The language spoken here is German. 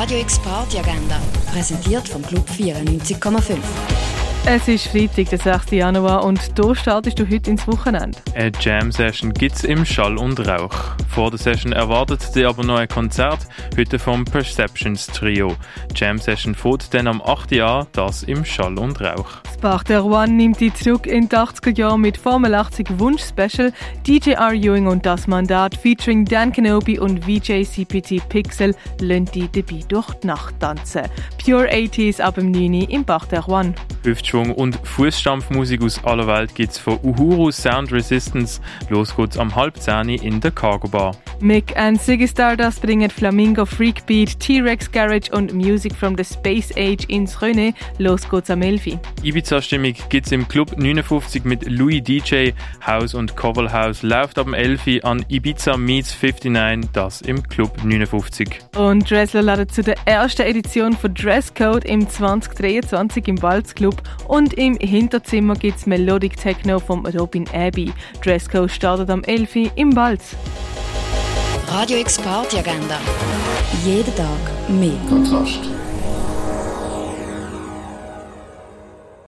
Radio X Party Agenda, präsentiert vom Club 94,5. Es ist Freitag, der 6. Januar und hier startest du heute ins Wochenende. Eine Jam-Session gibt es im Schall und Rauch. Vor der Session erwartet dir aber noch ein Konzert, heute vom Perceptions Trio. Jam-Session fährt dann am 8. Jahr, das im Schall und Rauch. Bach der One nimmt die zurück in die 80er Jahre mit Formel 80 Wunsch-Special, DJ R. Ewing und das Mandat featuring Dan Kenobi und VJ CPT Pixel lassen die dabei durch die Nacht tanzen. Pure 80s ab dem 9. im Bach der One. Hüftschwung und Fußstampfmusik aus aller Welt gibt's von Uhuru Sound Resistance. Los geht's am halb 10 in der Cargo Bar. Mick and Ziggy Stardust bringen Flamingo Freakbeat, T-Rex Garage und Music from the Space Age ins René. Los geht's am 11. Ibiza-Stimmung gibt's im Club 59 mit Louis DJ. House und Cover House läuft ab dem 11 an Ibiza Meets 59, das im Club 59. Und Dressler ladet zu der ersten Edition von Dresscode im 2023 im Walz Club und im Hinterzimmer gibt's Melodic Techno vom Robin Abbey. Dresscode startet am 11 im Balz. Radio X Agenda. Jeden Tag mehr. Kontrast.